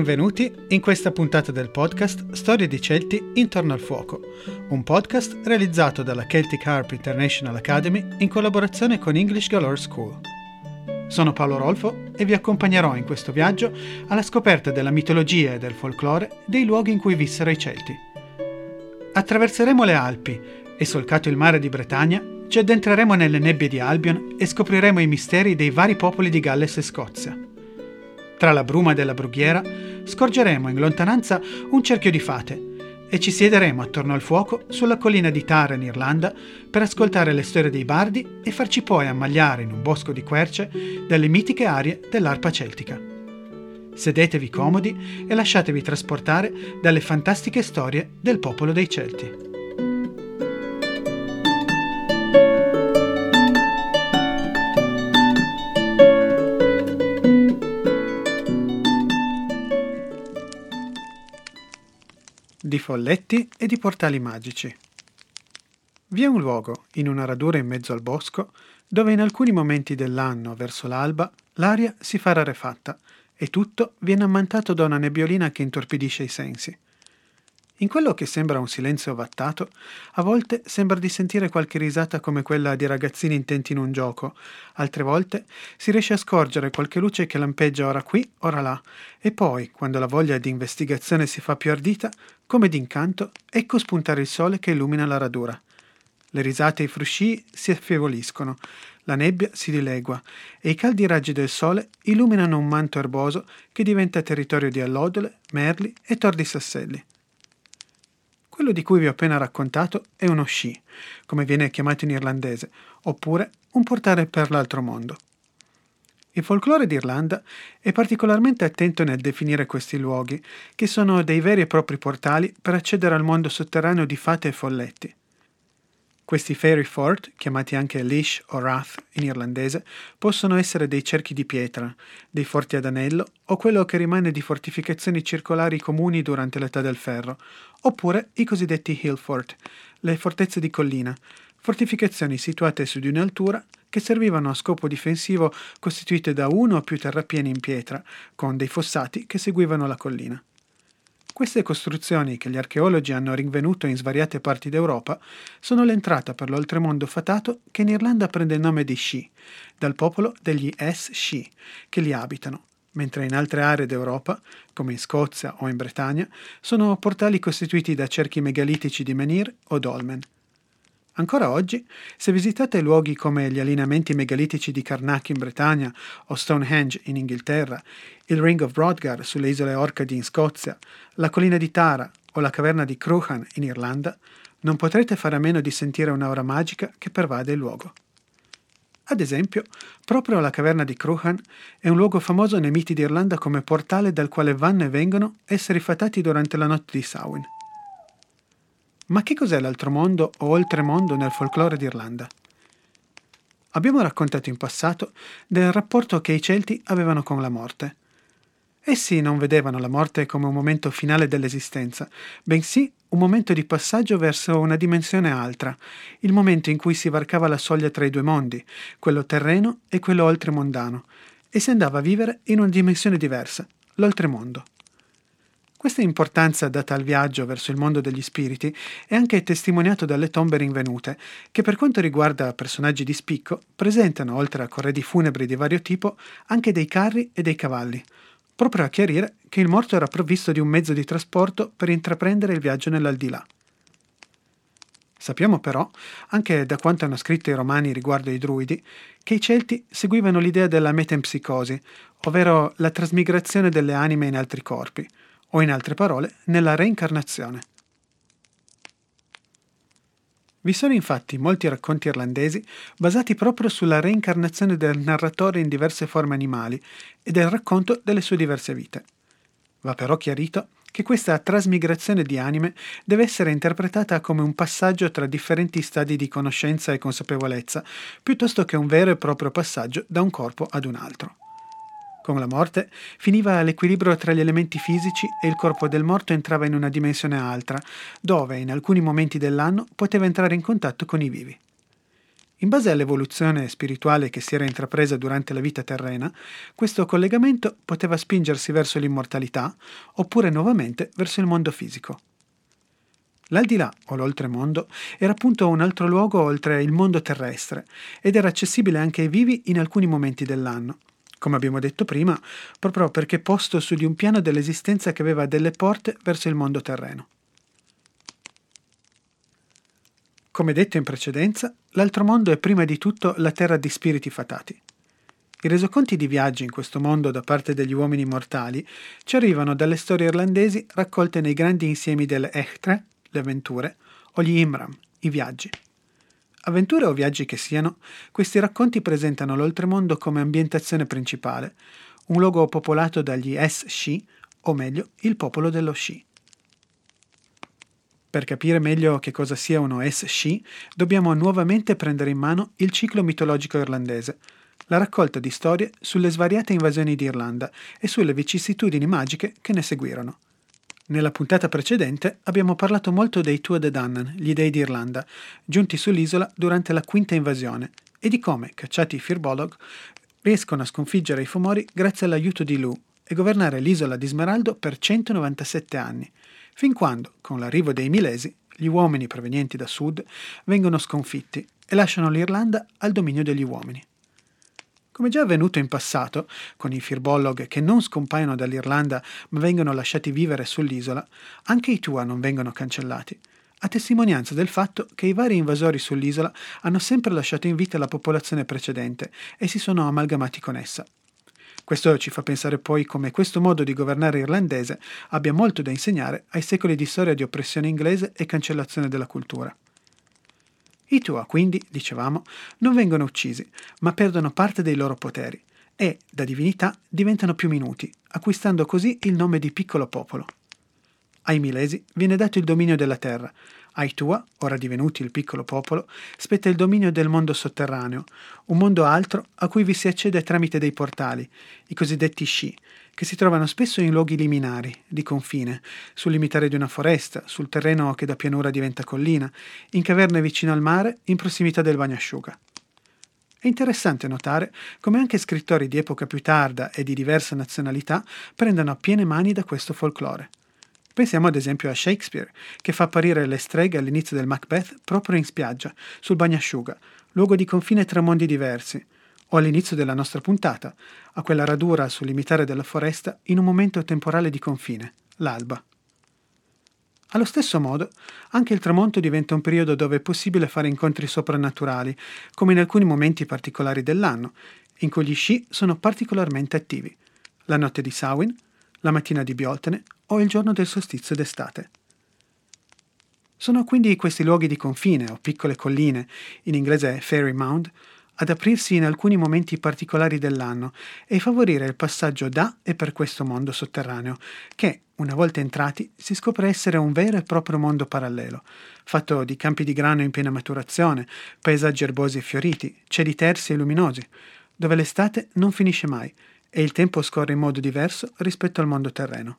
Benvenuti in questa puntata del podcast Storie di Celti intorno al fuoco, un podcast realizzato dalla Celtic Harp International Academy in collaborazione con English Galore School. Sono Paolo Rolfo e vi accompagnerò in questo viaggio alla scoperta della mitologia e del folklore dei luoghi in cui vissero i Celti. Attraverseremo le Alpi e solcato il mare di Bretagna ci addentreremo nelle nebbie di Albion e scopriremo i misteri dei vari popoli di Galles e Scozia. Tra la bruma della brughiera scorgeremo in lontananza un cerchio di fate e ci siederemo attorno al fuoco sulla collina di Tara in Irlanda per ascoltare le storie dei bardi e farci poi ammagliare in un bosco di querce dalle mitiche arie dell'arpa celtica. Sedetevi comodi e lasciatevi trasportare dalle fantastiche storie del popolo dei Celti. Di folletti e di portali magici. Vi è un luogo, in una radura in mezzo al bosco, dove in alcuni momenti dell'anno, verso l'alba, l'aria si fa rarefatta e tutto viene ammantato da una nebbiolina che intorpidisce i sensi. In quello che sembra un silenzio ovattato, a volte sembra di sentire qualche risata come quella di ragazzini intenti in un gioco, altre volte si riesce a scorgere qualche luce che lampeggia ora qui, ora là, e poi, quando la voglia di investigazione si fa più ardita, come d'incanto, ecco spuntare il sole che illumina la radura. Le risate e i frusci si affievoliscono, la nebbia si dilegua e i caldi raggi del sole illuminano un manto erboso che diventa territorio di allodole, merli e tordi sasselli. Quello di cui vi ho appena raccontato è uno sci, come viene chiamato in irlandese, oppure un portale per l'altro mondo. Il folklore d'Irlanda è particolarmente attento nel definire questi luoghi, che sono dei veri e propri portali per accedere al mondo sotterraneo di fate e folletti. Questi fairy fort, chiamati anche Lish o Rath in irlandese, possono essere dei cerchi di pietra, dei forti ad anello o quello che rimane di fortificazioni circolari comuni durante l'età del ferro, oppure i cosiddetti hill fort, le fortezze di collina, fortificazioni situate su di un'altura che servivano a scopo difensivo costituite da uno o più terrapieni in pietra, con dei fossati che seguivano la collina. Queste costruzioni, che gli archeologi hanno rinvenuto in svariate parti d'Europa, sono l'entrata per l'oltremondo fatato che in Irlanda prende il nome di Sci, dal popolo degli Es-Sci, che li abitano, mentre in altre aree d'Europa, come in Scozia o in Bretagna, sono portali costituiti da cerchi megalitici di menhir o dolmen. Ancora oggi, se visitate luoghi come gli allineamenti megalitici di Karnak in Bretagna o Stonehenge in Inghilterra, il Ring of Brodgar sulle isole Orcadi in Scozia, la collina di Tara o la caverna di Cruachan in Irlanda, non potrete fare a meno di sentire un'aura magica che pervade il luogo. Ad esempio, proprio la caverna di Cruachan è un luogo famoso nei miti d'Irlanda come portale dal quale vanno e vengono esseri fatati durante la notte di Samhain. Ma che cos'è l'altro mondo o oltremondo nel folklore d'Irlanda? Abbiamo raccontato in passato del rapporto che i Celti avevano con la morte. Essi non vedevano la morte come un momento finale dell'esistenza, bensì un momento di passaggio verso una dimensione altra, il momento in cui si varcava la soglia tra i due mondi, quello terreno e quello oltremondano, e si andava a vivere in una dimensione diversa, l'oltremondo. Questa importanza data al viaggio verso il mondo degli spiriti è anche testimoniato dalle tombe rinvenute, che per quanto riguarda personaggi di spicco, presentano, oltre a corredi funebri di vario tipo, anche dei carri e dei cavalli, proprio a chiarire che il morto era provvisto di un mezzo di trasporto per intraprendere il viaggio nell'aldilà. Sappiamo però, anche da quanto hanno scritto i romani riguardo ai druidi, che i Celti seguivano l'idea della metempsicosi, ovvero la trasmigrazione delle anime in altri corpi, o in altre parole nella reincarnazione. Vi sono infatti molti racconti irlandesi basati proprio sulla reincarnazione del narratore in diverse forme animali e del racconto delle sue diverse vite. Va però chiarito che questa trasmigrazione di anime deve essere interpretata come un passaggio tra differenti stadi di conoscenza e consapevolezza, piuttosto che un vero e proprio passaggio da un corpo ad un altro. Con la morte finiva l'equilibrio tra gli elementi fisici e il corpo del morto entrava in una dimensione altra, dove in alcuni momenti dell'anno poteva entrare in contatto con i vivi. In base all'evoluzione spirituale che si era intrapresa durante la vita terrena, questo collegamento poteva spingersi verso l'immortalità oppure nuovamente verso il mondo fisico. L'aldilà o l'oltremondo era appunto un altro luogo oltre il mondo terrestre ed era accessibile anche ai vivi in alcuni momenti dell'anno. Come abbiamo detto prima, proprio perché posto su di un piano dell'esistenza che aveva delle porte verso il mondo terreno. Come detto in precedenza, l'altro mondo è prima di tutto la terra di spiriti fatati. I resoconti di viaggi in questo mondo da parte degli uomini mortali ci arrivano dalle storie irlandesi raccolte nei grandi insiemi delle Echtre, le avventure, o gli Imram, i viaggi. Avventure o viaggi che siano, questi racconti presentano l'oltremondo come ambientazione principale, un luogo popolato dagli Es-Shi, o meglio, il popolo dello Shi. Per capire meglio che cosa sia uno Es-Shi, dobbiamo nuovamente prendere in mano il ciclo mitologico irlandese, la raccolta di storie sulle svariate invasioni di Irlanda e sulle vicissitudini magiche che ne seguirono. Nella puntata precedente abbiamo parlato molto dei Tuatha Danann, gli dei d'Irlanda, giunti sull'isola durante la quinta invasione, e di come, cacciati i Firbolg, riescono a sconfiggere i Fomori grazie all'aiuto di Lu e governare l'isola di Smeraldo per 197 anni, fin quando, con l'arrivo dei Milesi, gli uomini provenienti da sud vengono sconfitti e lasciano l'Irlanda al dominio degli uomini. Come già avvenuto in passato, con i Firbolog che non scompaiono dall'Irlanda ma vengono lasciati vivere sull'isola, anche i Tua non vengono cancellati, a testimonianza del fatto che i vari invasori sull'isola hanno sempre lasciato in vita la popolazione precedente e si sono amalgamati con essa. Questo ci fa pensare poi come questo modo di governare irlandese abbia molto da insegnare ai secoli di storia di oppressione inglese e cancellazione della cultura. I Tua, quindi, dicevamo, non vengono uccisi, ma perdono parte dei loro poteri e, da divinità, diventano più minuti, acquistando così il nome di piccolo popolo. Ai Milesi viene dato il dominio della terra, ai Tua, ora divenuti il piccolo popolo, spetta il dominio del mondo sotterraneo, un mondo altro a cui vi si accede tramite dei portali, i cosiddetti sci, che si trovano spesso in luoghi liminari, di confine, sul limitare di una foresta, sul terreno che da pianura diventa collina, in caverne vicino al mare, in prossimità del bagnasciuga. È interessante notare come anche scrittori di epoca più tarda e di diversa nazionalità prendano a piene mani da questo folklore. Pensiamo ad esempio a Shakespeare, che fa apparire le streghe all'inizio del Macbeth proprio in spiaggia, sul bagnasciuga, luogo di confine tra mondi diversi, o all'inizio della nostra puntata, a quella radura sul limitare della foresta in un momento temporale di confine, l'alba. Allo stesso modo, anche il tramonto diventa un periodo dove è possibile fare incontri soprannaturali, come in alcuni momenti particolari dell'anno, in cui gli sci sono particolarmente attivi. La notte di Samhain, la mattina di Bioltene o il giorno del solstizio d'estate. Sono quindi questi luoghi di confine o piccole colline, in inglese Fairy Mound, ad aprirsi in alcuni momenti particolari dell'anno e favorire il passaggio da e per questo mondo sotterraneo, che, una volta entrati, si scopre essere un vero e proprio mondo parallelo, fatto di campi di grano in piena maturazione, paesaggi erbosi e fioriti, cieli tersi e luminosi, dove l'estate non finisce mai e il tempo scorre in modo diverso rispetto al mondo terreno.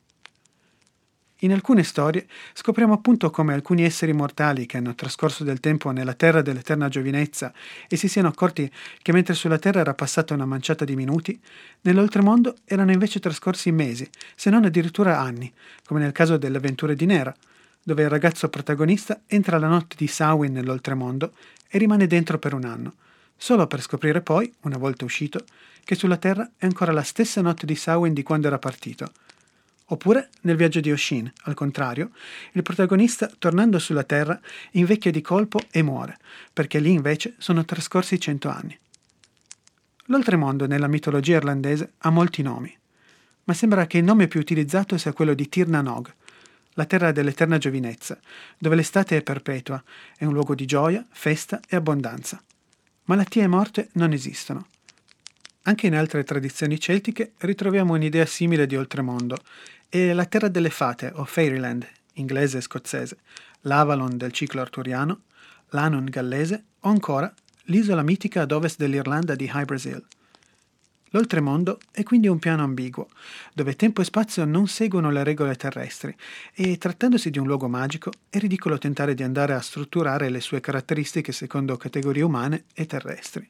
In alcune storie scopriamo appunto come alcuni esseri mortali che hanno trascorso del tempo nella terra dell'eterna giovinezza e si siano accorti che mentre sulla terra era passata una manciata di minuti, nell'oltremondo erano invece trascorsi mesi, se non addirittura anni, come nel caso delle avventure di Nera, dove il ragazzo protagonista entra la notte di Samhain nell'oltremondo e rimane dentro per un anno, solo per scoprire poi, una volta uscito, che sulla Terra è ancora la stessa notte di Samhain di quando era partito. Oppure, nel viaggio di Oshin, al contrario, il protagonista, tornando sulla Terra, invecchia di colpo e muore, perché lì invece sono trascorsi cento anni. L'oltremondo nella mitologia irlandese ha molti nomi, ma sembra che il nome più utilizzato sia quello di Tir na Nog, la terra dell'eterna giovinezza, dove l'estate è perpetua, è un luogo di gioia, festa e abbondanza. Malattie e morte non esistono. Anche in altre tradizioni celtiche ritroviamo un'idea simile di oltremondo e la terra delle fate o Fairyland, inglese e scozzese, l'Avalon del ciclo arturiano, l'Anon gallese o ancora l'isola mitica ad ovest dell'Irlanda di High Brazil. L'oltremondo è quindi un piano ambiguo, dove tempo e spazio non seguono le regole terrestri e, trattandosi di un luogo magico, è ridicolo tentare di andare a strutturare le sue caratteristiche secondo categorie umane e terrestri.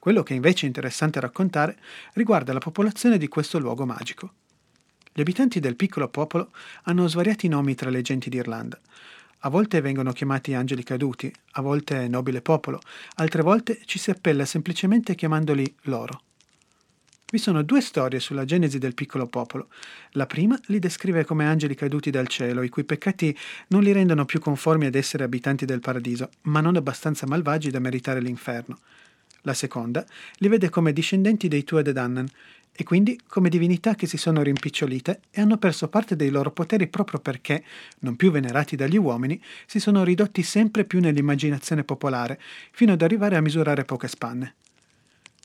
Quello che invece è interessante raccontare riguarda la popolazione di questo luogo magico. Gli abitanti del piccolo popolo hanno svariati nomi tra le genti d'Irlanda. A volte vengono chiamati angeli caduti, a volte nobile popolo, altre volte ci si appella semplicemente chiamandoli loro. Vi sono due storie sulla genesi del piccolo popolo. La prima li descrive come angeli caduti dal cielo, i cui peccati non li rendono più conformi ad essere abitanti del paradiso, ma non abbastanza malvagi da meritare l'inferno. La seconda li vede come discendenti dei Tued Dannan, e quindi come divinità che si sono rimpicciolite e hanno perso parte dei loro poteri proprio perché, non più venerati dagli uomini, si sono ridotti sempre più nell'immaginazione popolare, fino ad arrivare a misurare poche spanne.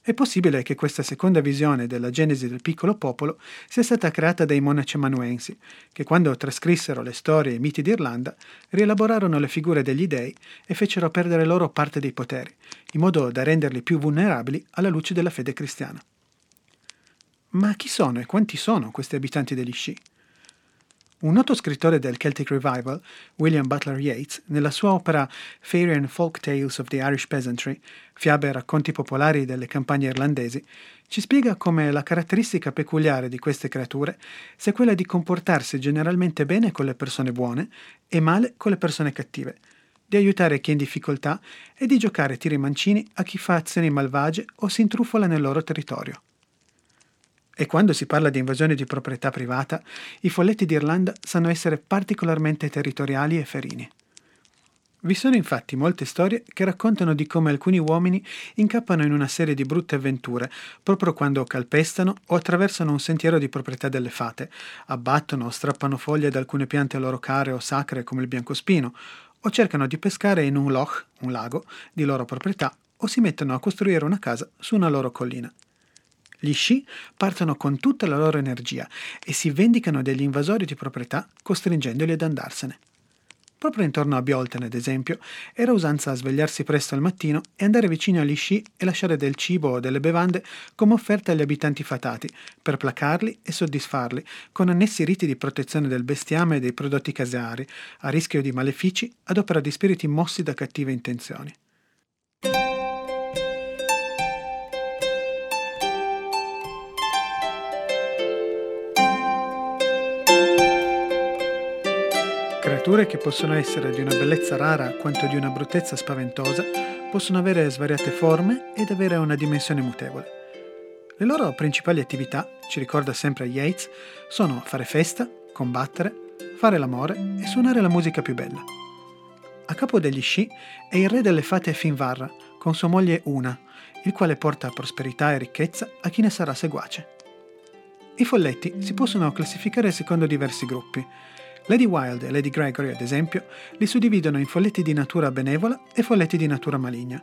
È possibile che questa seconda visione della genesi del piccolo popolo sia stata creata dai monaci amanuensi, che quando trascrissero le storie e i miti d'Irlanda, rielaborarono le figure degli dei e fecero perdere loro parte dei poteri, in modo da renderli più vulnerabili alla luce della fede cristiana. Ma chi sono e quanti sono questi abitanti degli sci? Un noto scrittore del Celtic Revival, William Butler Yeats, nella sua opera Fairy and Folk Tales of the Irish Peasantry, fiabe e racconti popolari delle campagne irlandesi, ci spiega come la caratteristica peculiare di queste creature sia quella di comportarsi generalmente bene con le persone buone e male con le persone cattive, di aiutare chi è in difficoltà e di giocare tiri mancini a chi fa azioni malvagie o si intrufola nel loro territorio. E quando si parla di invasione di proprietà privata, i folletti d'Irlanda sanno essere particolarmente territoriali e ferini. Vi sono infatti molte storie che raccontano di come alcuni uomini incappano in una serie di brutte avventure proprio quando calpestano o attraversano un sentiero di proprietà delle fate, abbattono o strappano foglie ad alcune piante loro care o sacre come il biancospino, o cercano di pescare in un loch, un lago, di loro proprietà, o si mettono a costruire una casa su una loro collina. Gli sci partono con tutta la loro energia e si vendicano degli invasori di proprietà costringendoli ad andarsene. Proprio intorno a Bjolten, ad esempio, era usanza svegliarsi presto al mattino e andare vicino agli sci e lasciare del cibo o delle bevande come offerta agli abitanti fatati, per placarli e soddisfarli, con annessi riti di protezione del bestiame e dei prodotti caseari, a rischio di malefici ad opera di spiriti mossi da cattive intenzioni. Creature che possono essere di una bellezza rara quanto di una bruttezza spaventosa possono avere svariate forme ed avere una dimensione mutevole. Le loro principali attività, ci ricorda sempre Yates, sono fare festa, combattere, fare l'amore e suonare la musica più bella. A capo degli sci è il re delle fate Finvarra, con sua moglie Una, il quale porta prosperità e ricchezza a chi ne sarà seguace. I folletti si possono classificare secondo diversi gruppi, Lady Wilde e Lady Gregory, ad esempio, li suddividono in folletti di natura benevola e folletti di natura maligna.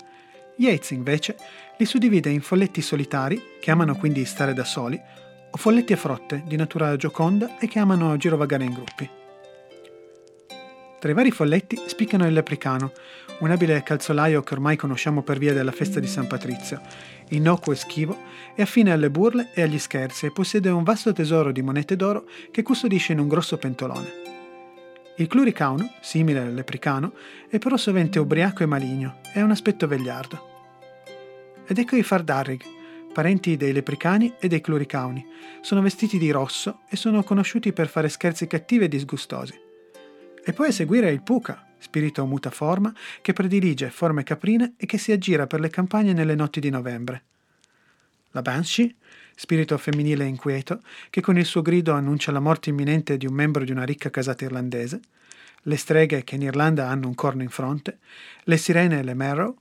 Yeats, invece, li suddivide in folletti solitari, che amano quindi stare da soli, o folletti a frotte, di natura gioconda e che amano girovagare in gruppi. Tra i vari folletti spiccano il lepricano, un abile calzolaio che ormai conosciamo per via della festa di San Patrizio, innocuo e schivo, è affine alle burle e agli scherzi e possiede un vasto tesoro di monete d'oro che custodisce in un grosso pentolone. Il cluricauno, simile al lepricano, è però sovente ubriaco e maligno e ha un aspetto vegliardo. Ed ecco i Fardarrig, parenti dei lepricani e dei cluricauni. Sono vestiti di rosso e sono conosciuti per fare scherzi cattivi e disgustosi. E poi a seguire il Puka, spirito mutaforma che predilige forme caprine e che si aggira per le campagne nelle notti di novembre. La Banshee, spirito femminile inquieto, che con il suo grido annuncia la morte imminente di un membro di una ricca casata irlandese, le streghe che in Irlanda hanno un corno in fronte, le sirene e le Marrow,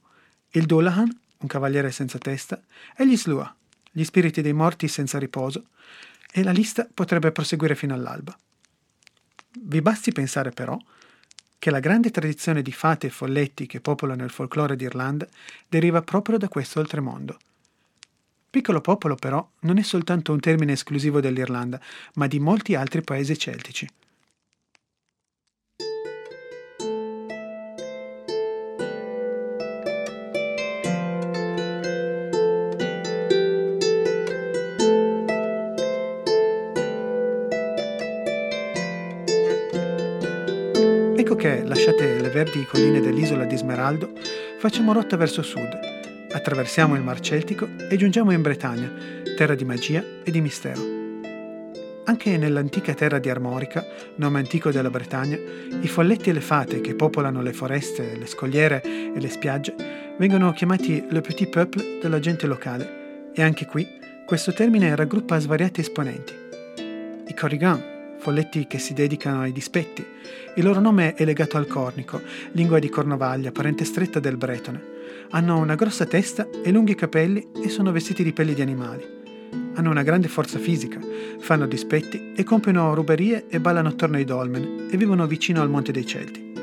il Dullahan, un cavaliere senza testa, e gli Slua, gli spiriti dei morti senza riposo, e la lista potrebbe proseguire fino all'alba. Vi basti pensare però che la grande tradizione di fate e folletti che popolano il folklore d'Irlanda deriva proprio da questo oltremondo – Piccolo popolo però non è soltanto un termine esclusivo dell'Irlanda, ma di molti altri paesi celtici. Ecco che, lasciate le verdi colline dell'isola di Smeraldo, facciamo rotta verso sud, attraversiamo il Mar Celtico e giungiamo in Bretagna, terra di magia e di mistero. Anche nell'antica terra di Armorica, nome antico della Bretagna, i folletti e le fate che popolano le foreste, le scogliere e le spiagge vengono chiamati le petit peuple della gente locale e anche qui questo termine raggruppa svariati esponenti. I Corrigan, folletti che si dedicano ai dispetti. Il loro nome è legato al cornico, lingua di Cornovaglia, parente stretta del bretone. Hanno una grossa testa e lunghi capelli e sono vestiti di pelli di animali. Hanno una grande forza fisica, fanno dispetti e compiono ruberie e ballano attorno ai dolmen e vivono vicino al Monte dei Celti.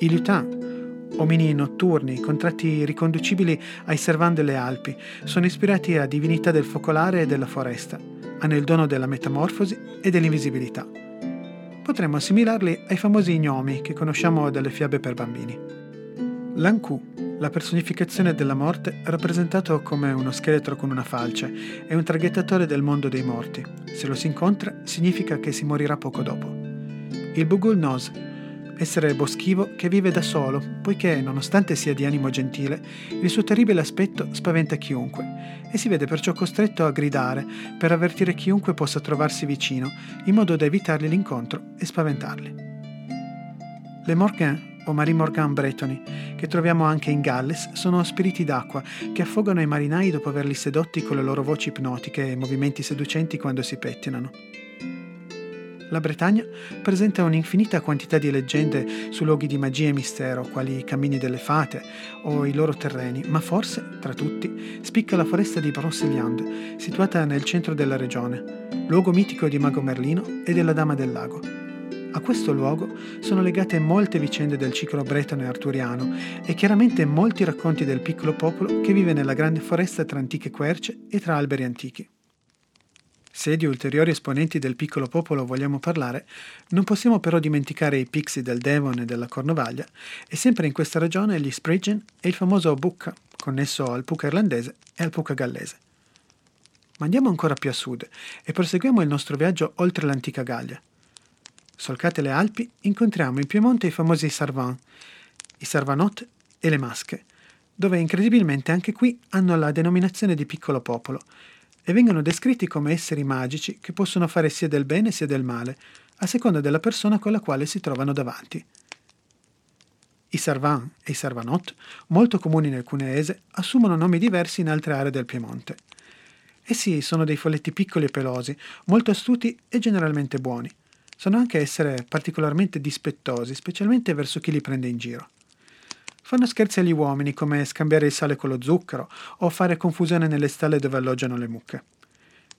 I lutin, omini notturni con tratti riconducibili ai servan delle Alpi, sono ispirati a divinità del focolare e della foresta. Hanno il dono della metamorfosi e dell'invisibilità. Potremmo assimilarli ai famosi gnomi che conosciamo dalle fiabe per bambini. L'Anku la personificazione della morte rappresentato come uno scheletro con una falce è un traghettatore del mondo dei morti. Se lo si incontra, significa che si morirà poco dopo. Il Bugul Nos, essere boschivo che vive da solo, poiché, nonostante sia di animo gentile, il suo terribile aspetto spaventa chiunque e si vede perciò costretto a gridare per avvertire chiunque possa trovarsi vicino, in modo da evitargli l'incontro e spaventarli. Le Morgan o Marie Morgan bretoni, che troviamo anche in Galles, sono spiriti d'acqua che affogano i marinai dopo averli sedotti con le loro voci ipnotiche e movimenti seducenti quando si pettinano. La Bretagna presenta un'infinita quantità di leggende su luoghi di magia e mistero, quali i cammini delle fate o i loro terreni, ma forse, tra tutti, spicca la foresta di Brocéliande, situata nel centro della regione, luogo mitico di Mago Merlino e della Dama del Lago. A questo luogo sono legate molte vicende del ciclo bretone arturiano e chiaramente molti racconti del piccolo popolo che vive nella grande foresta tra antiche querce e tra alberi antichi. Se di ulteriori esponenti del piccolo popolo vogliamo parlare, non possiamo però dimenticare i pixie del Devon e della Cornovaglia e sempre in questa regione gli Spriggan e il famoso Bucca, connesso al Pucca irlandese e al Pucca gallese. Ma andiamo ancora più a sud e proseguiamo il nostro viaggio oltre l'antica Gallia. Solcate le Alpi, incontriamo in Piemonte i famosi Sarvan, i Sarvanot e le Masche, dove incredibilmente anche qui hanno la denominazione di piccolo popolo e vengono descritti come esseri magici che possono fare sia del bene sia del male, a seconda della persona con la quale si trovano davanti. I Sarvan e i Sarvanot, molto comuni nel cuneese, assumono nomi diversi in altre aree del Piemonte. Essi sono dei folletti piccoli e pelosi, molto astuti e generalmente buoni sanno anche essere particolarmente dispettosi, specialmente verso chi li prende in giro. Fanno scherzi agli uomini come scambiare il sale con lo zucchero o fare confusione nelle stalle dove alloggiano le mucche.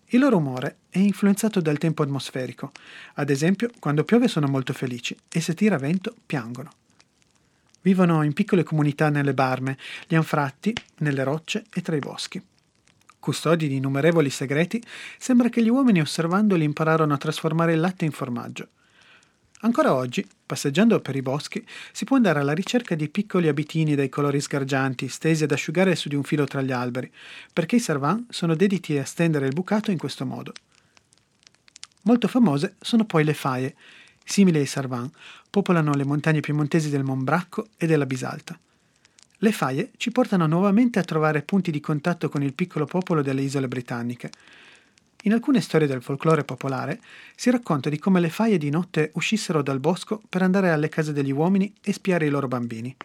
Il loro umore è influenzato dal tempo atmosferico, ad esempio quando piove sono molto felici e se tira vento piangono. Vivono in piccole comunità nelle barme, gli anfratti, nelle rocce e tra i boschi custodi di innumerevoli segreti, sembra che gli uomini osservandoli impararono a trasformare il latte in formaggio. Ancora oggi, passeggiando per i boschi, si può andare alla ricerca di piccoli abitini dai colori sgargianti, stesi ad asciugare su di un filo tra gli alberi, perché i servan sono dediti a stendere il bucato in questo modo. Molto famose sono poi le faie, simili ai servan, popolano le montagne piemontesi del Monbracco e della Bisalta. Le faie ci portano nuovamente a trovare punti di contatto con il piccolo popolo delle isole britanniche. In alcune storie del folklore popolare si racconta di come le faie di notte uscissero dal bosco per andare alle case degli uomini e spiare i loro bambini.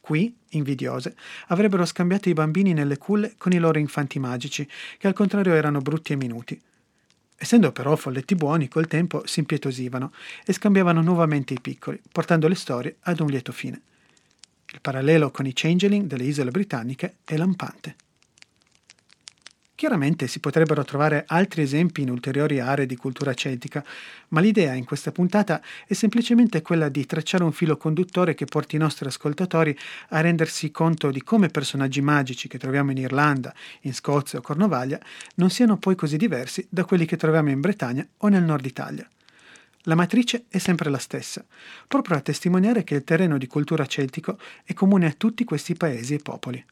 Qui, invidiose, avrebbero scambiato i bambini nelle culle con i loro infanti magici, che al contrario erano brutti e minuti. Essendo però folletti buoni, col tempo si impietosivano e scambiavano nuovamente i piccoli, portando le storie ad un lieto fine. Il parallelo con i changeling delle isole britanniche è lampante. Chiaramente si potrebbero trovare altri esempi in ulteriori aree di cultura celtica, ma l'idea in questa puntata è semplicemente quella di tracciare un filo conduttore che porti i nostri ascoltatori a rendersi conto di come personaggi magici che troviamo in Irlanda, in Scozia o Cornovaglia non siano poi così diversi da quelli che troviamo in Bretagna o nel nord Italia. La matrice è sempre la stessa, proprio a testimoniare che il terreno di cultura celtico è comune a tutti questi paesi e popoli.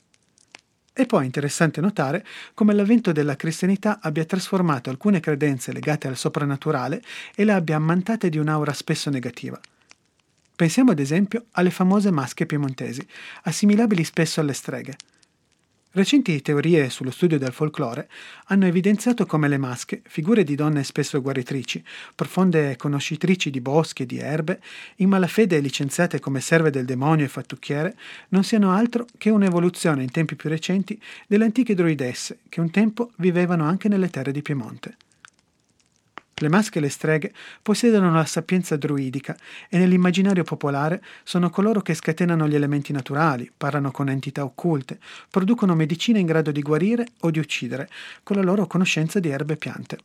È poi interessante notare come l'avvento della cristianità abbia trasformato alcune credenze legate al soprannaturale e le abbia ammantate di un'aura spesso negativa. Pensiamo ad esempio alle famose masche piemontesi, assimilabili spesso alle streghe. Recenti teorie sullo studio del folklore hanno evidenziato come le masche, figure di donne spesso guaritrici, profonde conoscitrici di boschi e di erbe, in malafede licenziate come serve del demonio e fattucchiere, non siano altro che un'evoluzione in tempi più recenti delle antiche druidesse che un tempo vivevano anche nelle terre di Piemonte. Le masche e le streghe possiedono la sapienza druidica e nell'immaginario popolare sono coloro che scatenano gli elementi naturali, parlano con entità occulte, producono medicina in grado di guarire o di uccidere con la loro conoscenza di erbe e piante.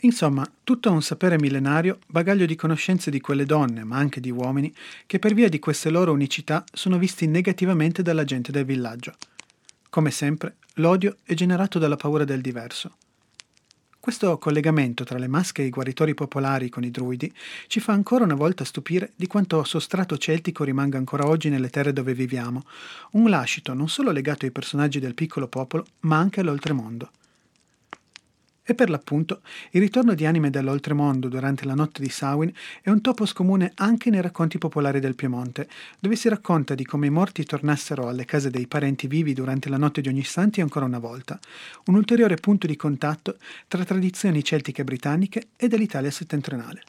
Insomma, tutto un sapere millenario, bagaglio di conoscenze di quelle donne, ma anche di uomini, che per via di queste loro unicità sono visti negativamente dalla gente del villaggio. Come sempre, l'odio è generato dalla paura del diverso. Questo collegamento tra le masche e i guaritori popolari con i druidi ci fa ancora una volta stupire di quanto sostrato celtico rimanga ancora oggi nelle terre dove viviamo, un lascito non solo legato ai personaggi del piccolo popolo, ma anche all'oltremondo. E per l'appunto, il ritorno di anime dall'oltremondo durante la notte di Samhain è un topos comune anche nei racconti popolari del Piemonte, dove si racconta di come i morti tornassero alle case dei parenti vivi durante la notte di ogni santi ancora una volta, un ulteriore punto di contatto tra tradizioni celtiche britanniche e dell'Italia settentrionale.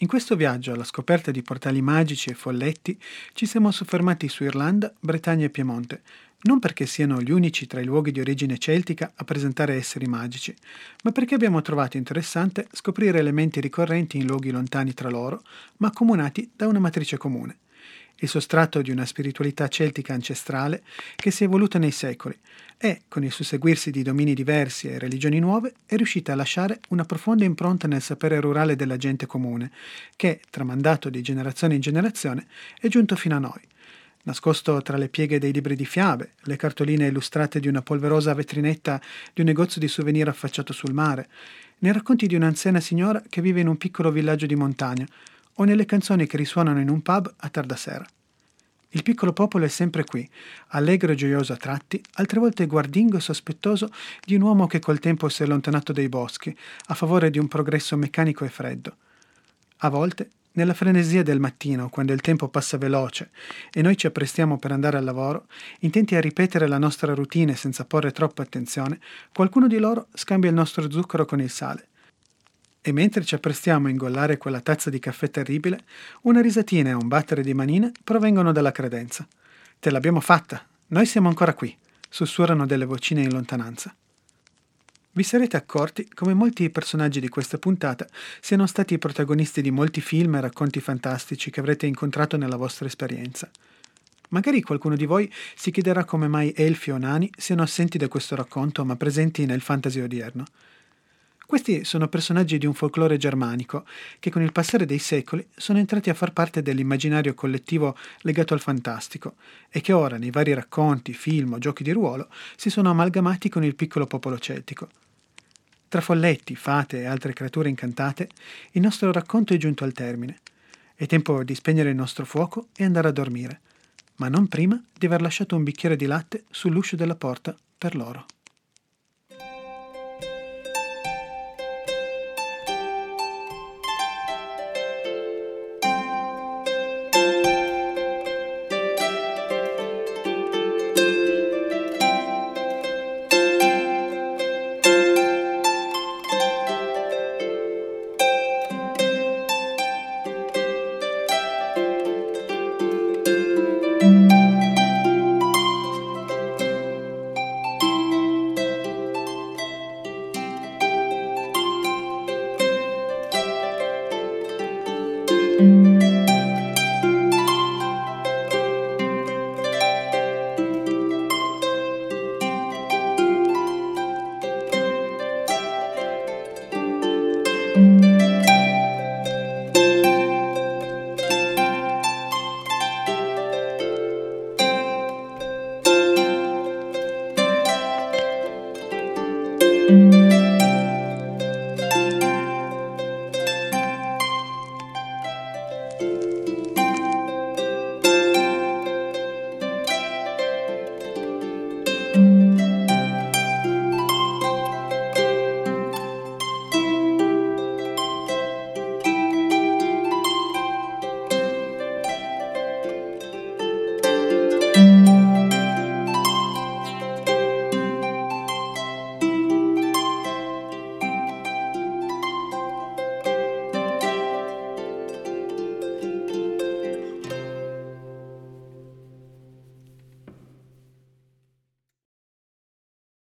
In questo viaggio alla scoperta di portali magici e folletti ci siamo soffermati su Irlanda, Bretagna e Piemonte, non perché siano gli unici tra i luoghi di origine celtica a presentare esseri magici, ma perché abbiamo trovato interessante scoprire elementi ricorrenti in luoghi lontani tra loro, ma accomunati da una matrice comune, il sostrato di una spiritualità celtica ancestrale che si è evoluta nei secoli e, con il susseguirsi di domini diversi e religioni nuove, è riuscita a lasciare una profonda impronta nel sapere rurale della gente comune, che, tramandato di generazione in generazione, è giunto fino a noi nascosto tra le pieghe dei libri di fiabe, le cartoline illustrate di una polverosa vetrinetta di un negozio di souvenir affacciato sul mare, nei racconti di un'anziana signora che vive in un piccolo villaggio di montagna, o nelle canzoni che risuonano in un pub a tarda sera. Il piccolo popolo è sempre qui, allegro e gioioso a tratti, altre volte guardingo e sospettoso di un uomo che col tempo si è allontanato dai boschi, a favore di un progresso meccanico e freddo. A volte nella frenesia del mattino, quando il tempo passa veloce e noi ci apprestiamo per andare al lavoro, intenti a ripetere la nostra routine senza porre troppa attenzione, qualcuno di loro scambia il nostro zucchero con il sale. E mentre ci apprestiamo a ingollare quella tazza di caffè terribile, una risatina e un battere di manine provengono dalla credenza. Te l'abbiamo fatta, noi siamo ancora qui, sussurrano delle vocine in lontananza. Vi sarete accorti come molti personaggi di questa puntata siano stati i protagonisti di molti film e racconti fantastici che avrete incontrato nella vostra esperienza. Magari qualcuno di voi si chiederà come mai elfi o nani siano assenti da questo racconto ma presenti nel fantasy odierno. Questi sono personaggi di un folklore germanico che con il passare dei secoli sono entrati a far parte dell'immaginario collettivo legato al fantastico e che ora nei vari racconti, film o giochi di ruolo si sono amalgamati con il piccolo popolo celtico. Tra folletti, fate e altre creature incantate, il nostro racconto è giunto al termine. È tempo di spegnere il nostro fuoco e andare a dormire, ma non prima di aver lasciato un bicchiere di latte sull'uscio della porta per loro.